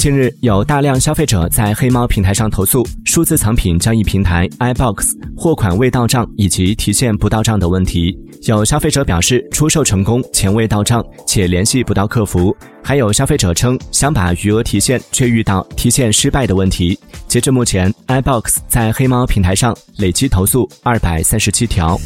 近日有大量消费者在黑猫平台上投诉数字藏品交易平台 i box 货款未到账以及提现不到账的问题。有消费者表示出售成功钱未到账且联系不到客服。还有消费者称想把余额提现却遇到提现失败的问题。截至目前 i box 在黑猫平台上累计投诉二百三十七条。